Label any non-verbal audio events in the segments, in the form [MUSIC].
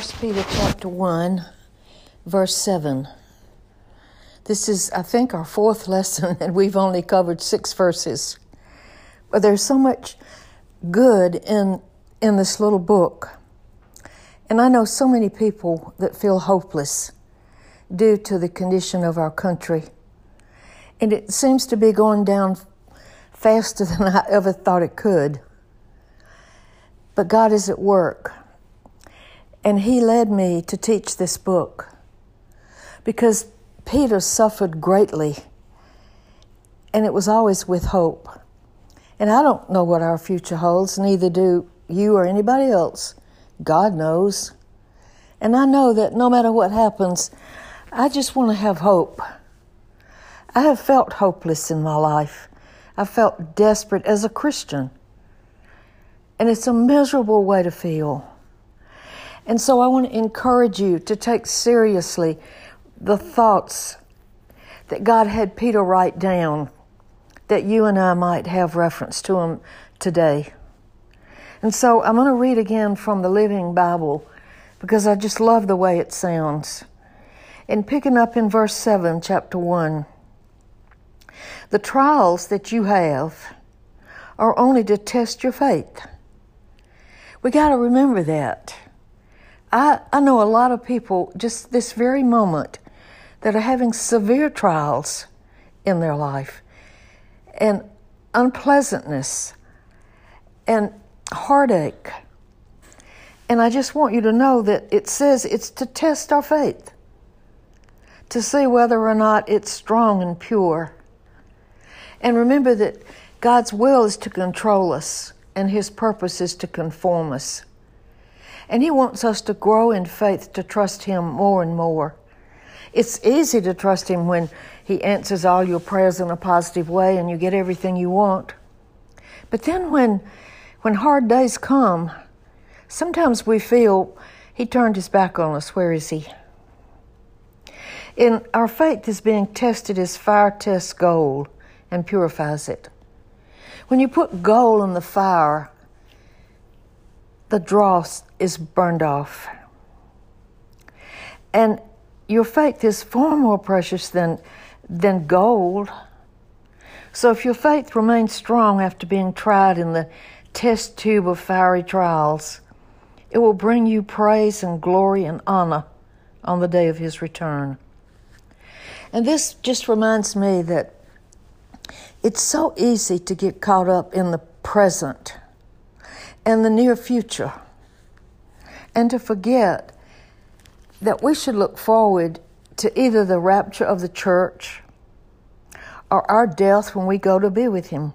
1 Peter chapter 1, verse 7. This is, I think, our fourth [LAUGHS] lesson, and we've only covered six verses. But there's so much good in, in this little book. And I know so many people that feel hopeless due to the condition of our country. And it seems to be going down faster [LAUGHS] than I ever thought it could. But God is at work. And He led me to teach this book because Peter suffered greatly, and it was always with hope. And I don't know what our future holds, neither do you or anybody else. God knows. And I know that no matter what happens, I just want to have hope. I have felt hopeless in my life. I felt desperate as a Christian. And it's a miserable way to feel. And so I want to encourage you to take seriously the thoughts that God had Peter write down that you and I might have reference to them today. And so I'm going to read again from the Living Bible because I just love the way it sounds. And picking up in verse 7, chapter 1, the trials that you have are only to test your faith. We got to remember that. I, I know a lot of people just this very moment that are having severe trials in their life and unpleasantness and heartache. And I just want you to know that it says it's to test our faith, to see whether or not it's strong and pure. And remember that God's will is to control us and His purpose is to conform us. And He wants us to grow in faith to trust Him more and more. It's easy to trust Him when He answers all your prayers in a positive way and you get everything you want. But then when, when hard days come, sometimes we feel He turned His back on us. Where is He? And our faith is being tested as fire tests gold and purifies it. When you put gold in the fire, the dross is burned off. And your faith is far more precious than, than gold. So if your faith remains strong after being tried in the test tube of fiery trials, it will bring you praise and glory and honor on the day of his return. And this just reminds me that it's so easy to get caught up in the present and the near future and to forget that we should look forward to either the rapture of the church or our death when we go to be with Him.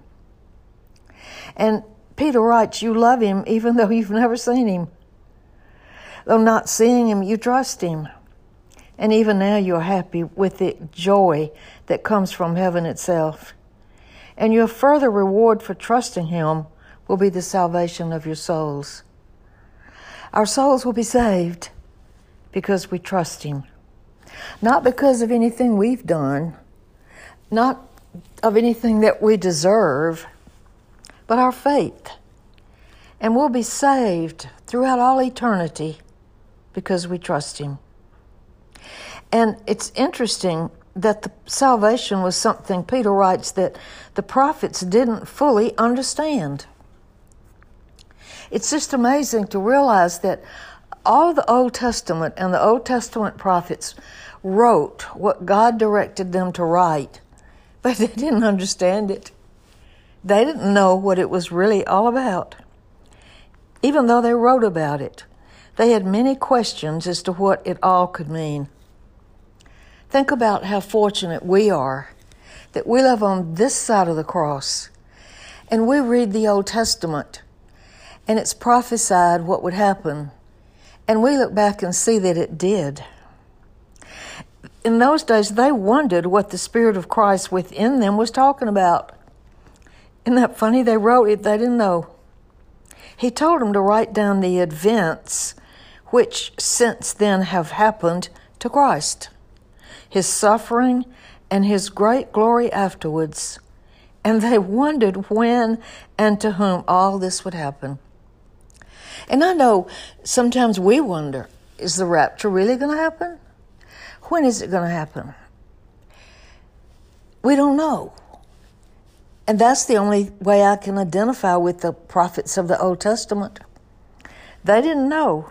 And Peter writes, You love Him even though you've never seen Him. Though not seeing Him, you trust Him. And even now you're happy with the joy that comes from heaven itself and your further reward for trusting Him will be the salvation of your souls. Our souls will be saved because we trust Him, not because of anything we've done, not of anything that we deserve, but our faith. And we'll be saved throughout all eternity because we trust Him. And it's interesting that the salvation was something, Peter writes, that the prophets didn't fully understand. It's just amazing to realize that all the Old Testament and the Old Testament prophets wrote what God directed them to write, [LAUGHS] but they didn't understand it. They didn't know what it was really all about. Even though they wrote about it, they had many questions as to what it all could mean. Think about how fortunate we are that we live on this side of the cross and we read the Old Testament and it's prophesied what would happen. And we look back and see that it did. In those days, they wondered what the Spirit of Christ within them was talking about. Isn't that funny? They wrote it, they didn't know. He told them to write down the events which since then have happened to Christ his suffering, and his great glory afterwards. And they wondered when and to whom all this would happen. And I know sometimes we wonder is the rapture really going to happen? When is it going to happen? We don't know. And that's the only way I can identify with the prophets of the Old Testament. They didn't know.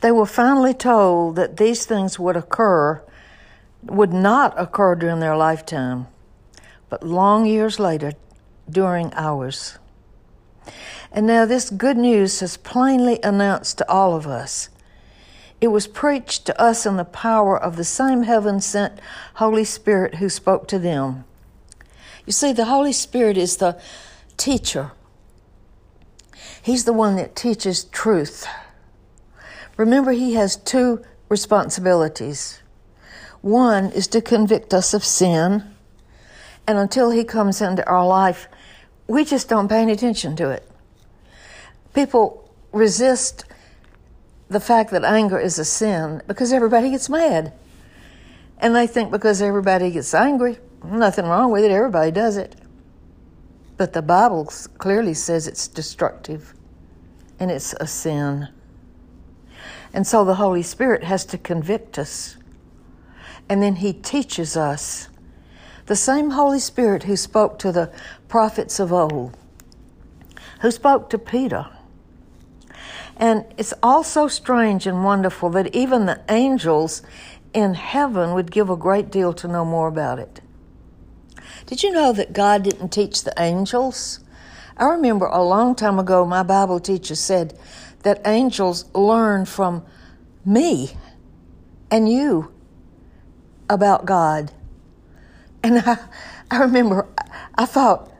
They were finally told that these things would occur, would not occur during their lifetime, but long years later, during ours. And now this good news is plainly announced to all of us. It was preached to us in the power of the same heaven sent Holy Spirit who spoke to them. You see, the Holy Spirit is the teacher, He's the one that teaches truth. Remember, He has two responsibilities. One is to convict us of sin, and until He comes into our life, we just don't pay any attention to it. People resist the fact that anger is a sin because everybody gets mad. And they think because everybody gets angry, nothing wrong with it, everybody does it. But the Bible clearly says it's destructive and it's a sin. And so the Holy Spirit has to convict us. And then He teaches us. The same Holy Spirit who spoke to the prophets of old, who spoke to Peter, and it's all so strange and wonderful that even the angels in heaven would give a great deal to know more about it. Did you know that God didn't teach the angels? I remember a long time ago, my Bible teacher said that angels learn from me and you about God. And I, I remember, I thought,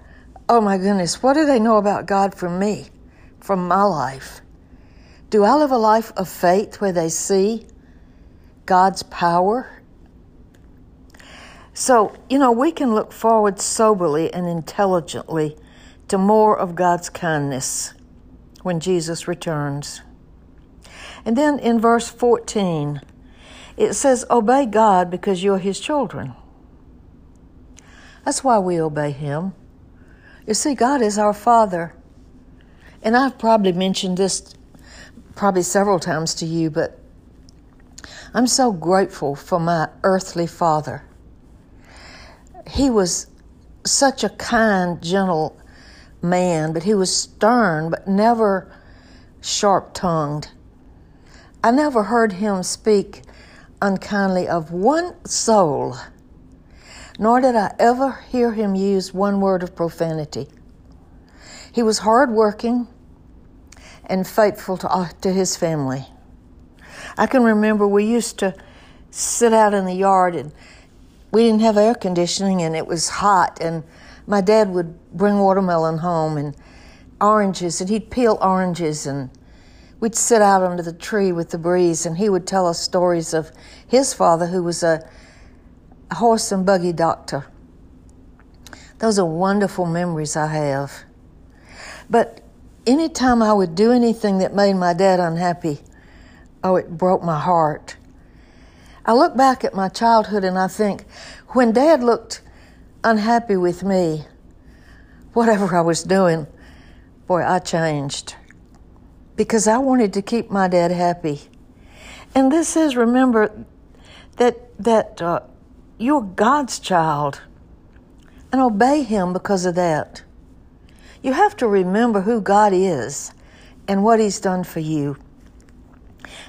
oh my goodness, what do they know about God from me, from my life? Do I live a life of faith where they see God's power? So, you know, we can look forward soberly and intelligently to more of God's kindness when Jesus returns. And then in verse 14, it says, Obey God because you're His children. That's why we obey Him. You see, God is our Father. And I've probably mentioned this probably several times to you, but I'm so grateful for my earthly father. He was such a kind, gentle man, but he was stern, but never sharp tongued. I never heard him speak unkindly of one soul, nor did I ever hear him use one word of profanity. He was hardworking and faithful to, uh, to his family. I can remember we used to sit out in the yard and we didn't have air conditioning and it was hot and my dad would bring watermelon home and oranges and he'd peel oranges and we'd sit out under the tree with the breeze and he would tell us stories of his father who was a horse and buggy doctor. Those are wonderful memories I have. But anytime I would do anything that made my dad unhappy, oh, it broke my heart. I look back at my childhood and I think, when dad looked unhappy with me, whatever I was doing, boy, I changed because I wanted to keep my dad happy. And this is remember that that uh, you're God's child, and obey Him because of that. You have to remember who God is and what He's done for you.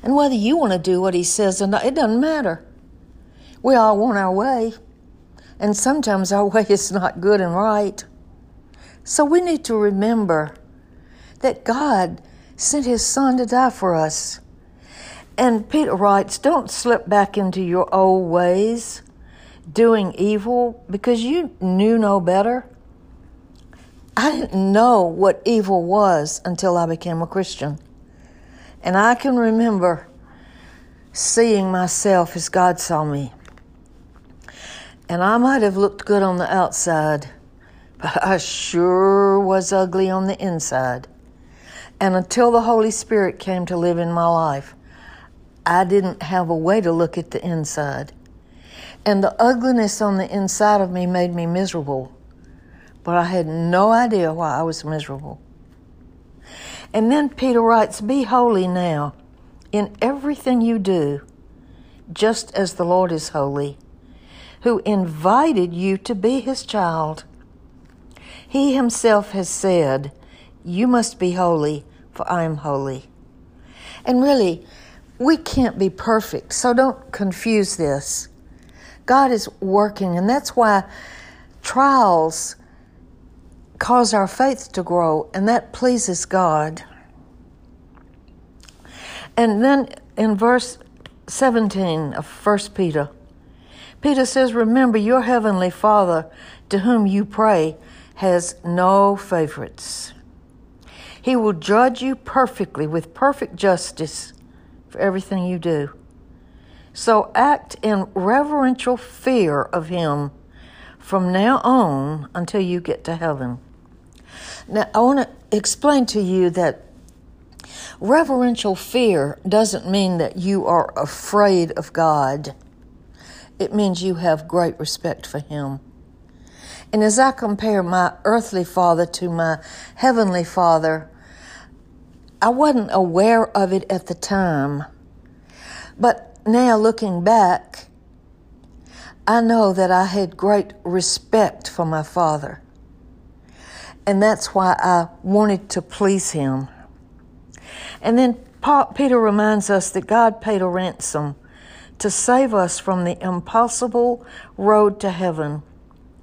And whether you want to do what He says or not, it doesn't matter. We all want our way. And sometimes our [LAUGHS] way is not good and right. So we need to remember that God sent His Son to die for us. And Peter writes, don't slip back into your old ways, doing evil, because you knew no better. I didn't know what evil was until I became a Christian. And I can remember seeing myself as God saw me. And I might have looked good on the outside, but I sure was ugly on the inside. And until the Holy Spirit came to live in my life, I didn't have a way to look at the inside. And the ugliness on the inside of me made me miserable but I had no idea why I was miserable. And then Peter writes, Be holy now, in everything you do, just as the Lord is holy, who invited you to be his child. He himself has said, You must be holy, for I am holy. And really, we can't be perfect, so don't confuse this. God is working, and that's why trials cause our faith to grow, and that pleases God. And then in verse 17 of 1 Peter, Peter says, Remember, your heavenly Father to whom you pray has no favorites. He will judge you perfectly with perfect justice for everything you do. So act in reverential fear of Him from now on until you get to heaven. Now, I want to explain to you that reverential fear doesn't mean that you are afraid of God, it means you have great respect for Him. And as I compare my earthly father to my heavenly father, I wasn't aware of it at the time. But now looking back, I know that I had great respect for my father. And that's why I wanted to please him. And then Peter reminds us that God paid a ransom to save us from the impossible road to heaven,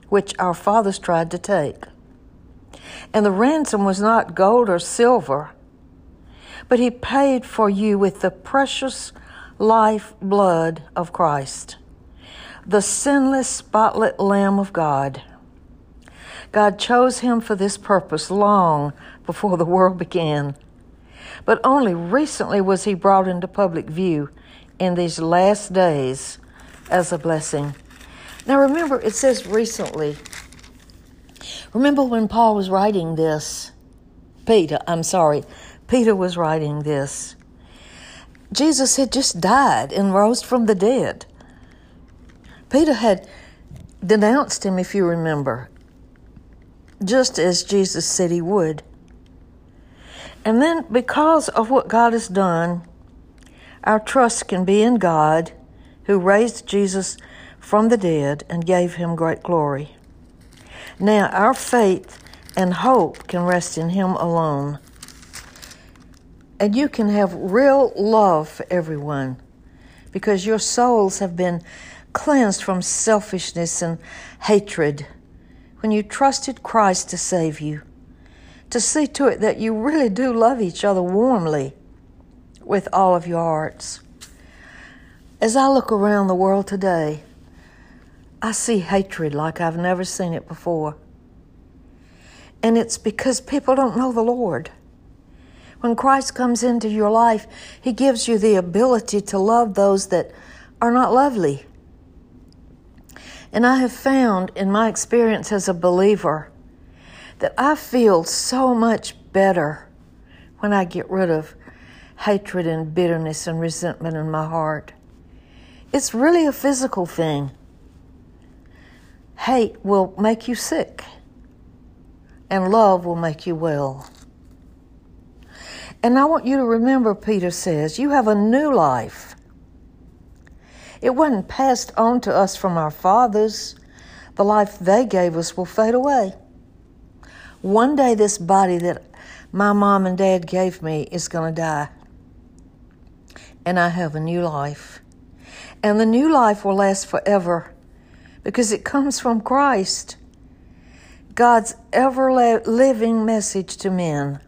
which our fathers tried to take. And the ransom was not gold or silver, but he paid for you with the precious life blood of Christ, the sinless, spotless Lamb of God. God chose him for this purpose long before the world began, but only recently was he brought into public view in these last days as a blessing. Now remember, it says recently. Remember when Paul was writing this? Peter, I'm sorry. Peter was writing this. Jesus had just died and rose from the dead. Peter had denounced him, if you remember, just as Jesus said he would. And then, because of what God has done, our trust can be in God, who raised Jesus from the dead and gave him great glory. Now, our faith and hope can rest in him alone. And you can have real love for everyone because your souls have been cleansed from selfishness and hatred when you trusted Christ to save you. To see to it that you really do love each other warmly with all of your hearts. As I look around the world today, I see hatred like I've never seen it before. And it's because people don't know the Lord. When Christ comes into your life, He gives you the ability to love those that are not lovely. And I have found in my experience as a believer that I feel so much better when I get rid of hatred and bitterness and resentment in my heart. It's really a physical thing. Hate will make you sick, and love will make you well. And I want you to remember, Peter says, you have a new life. It wasn't passed on to us from our fathers. The life they gave us will fade away. One day, this body that my mom and dad gave me is going to die and I have a new life. And the new life will last forever because it comes from Christ, God's ever living message to men.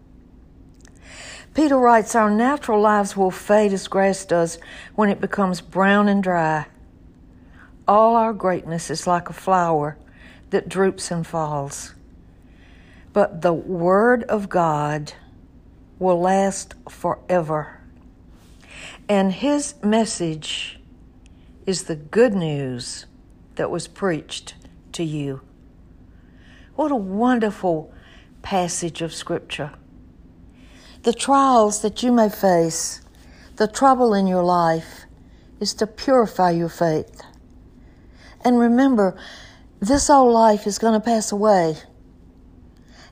Peter writes, Our natural lives will fade as grass does when it becomes brown and dry. All our greatness is like a flower that droops and falls. But the Word of God will last forever. And his message is the good news that was preached to you. What a wonderful passage of Scripture. The trials that you may face, the trouble in your life, is to purify your faith. And remember, this old life is going to pass away.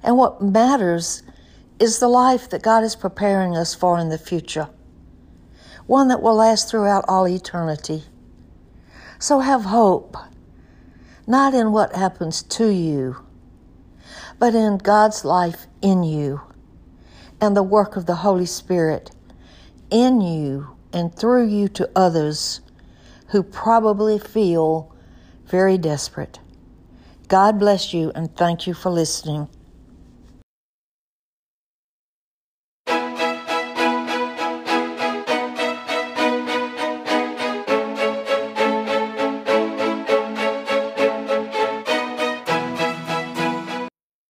And what matters is the life that God is preparing us for in the future. one that will last throughout all eternity. So have hope, not in what happens to you, but in God's life in you and the work of the Holy Spirit in you and through you to others who probably feel very desperate. God bless you and thank you for listening.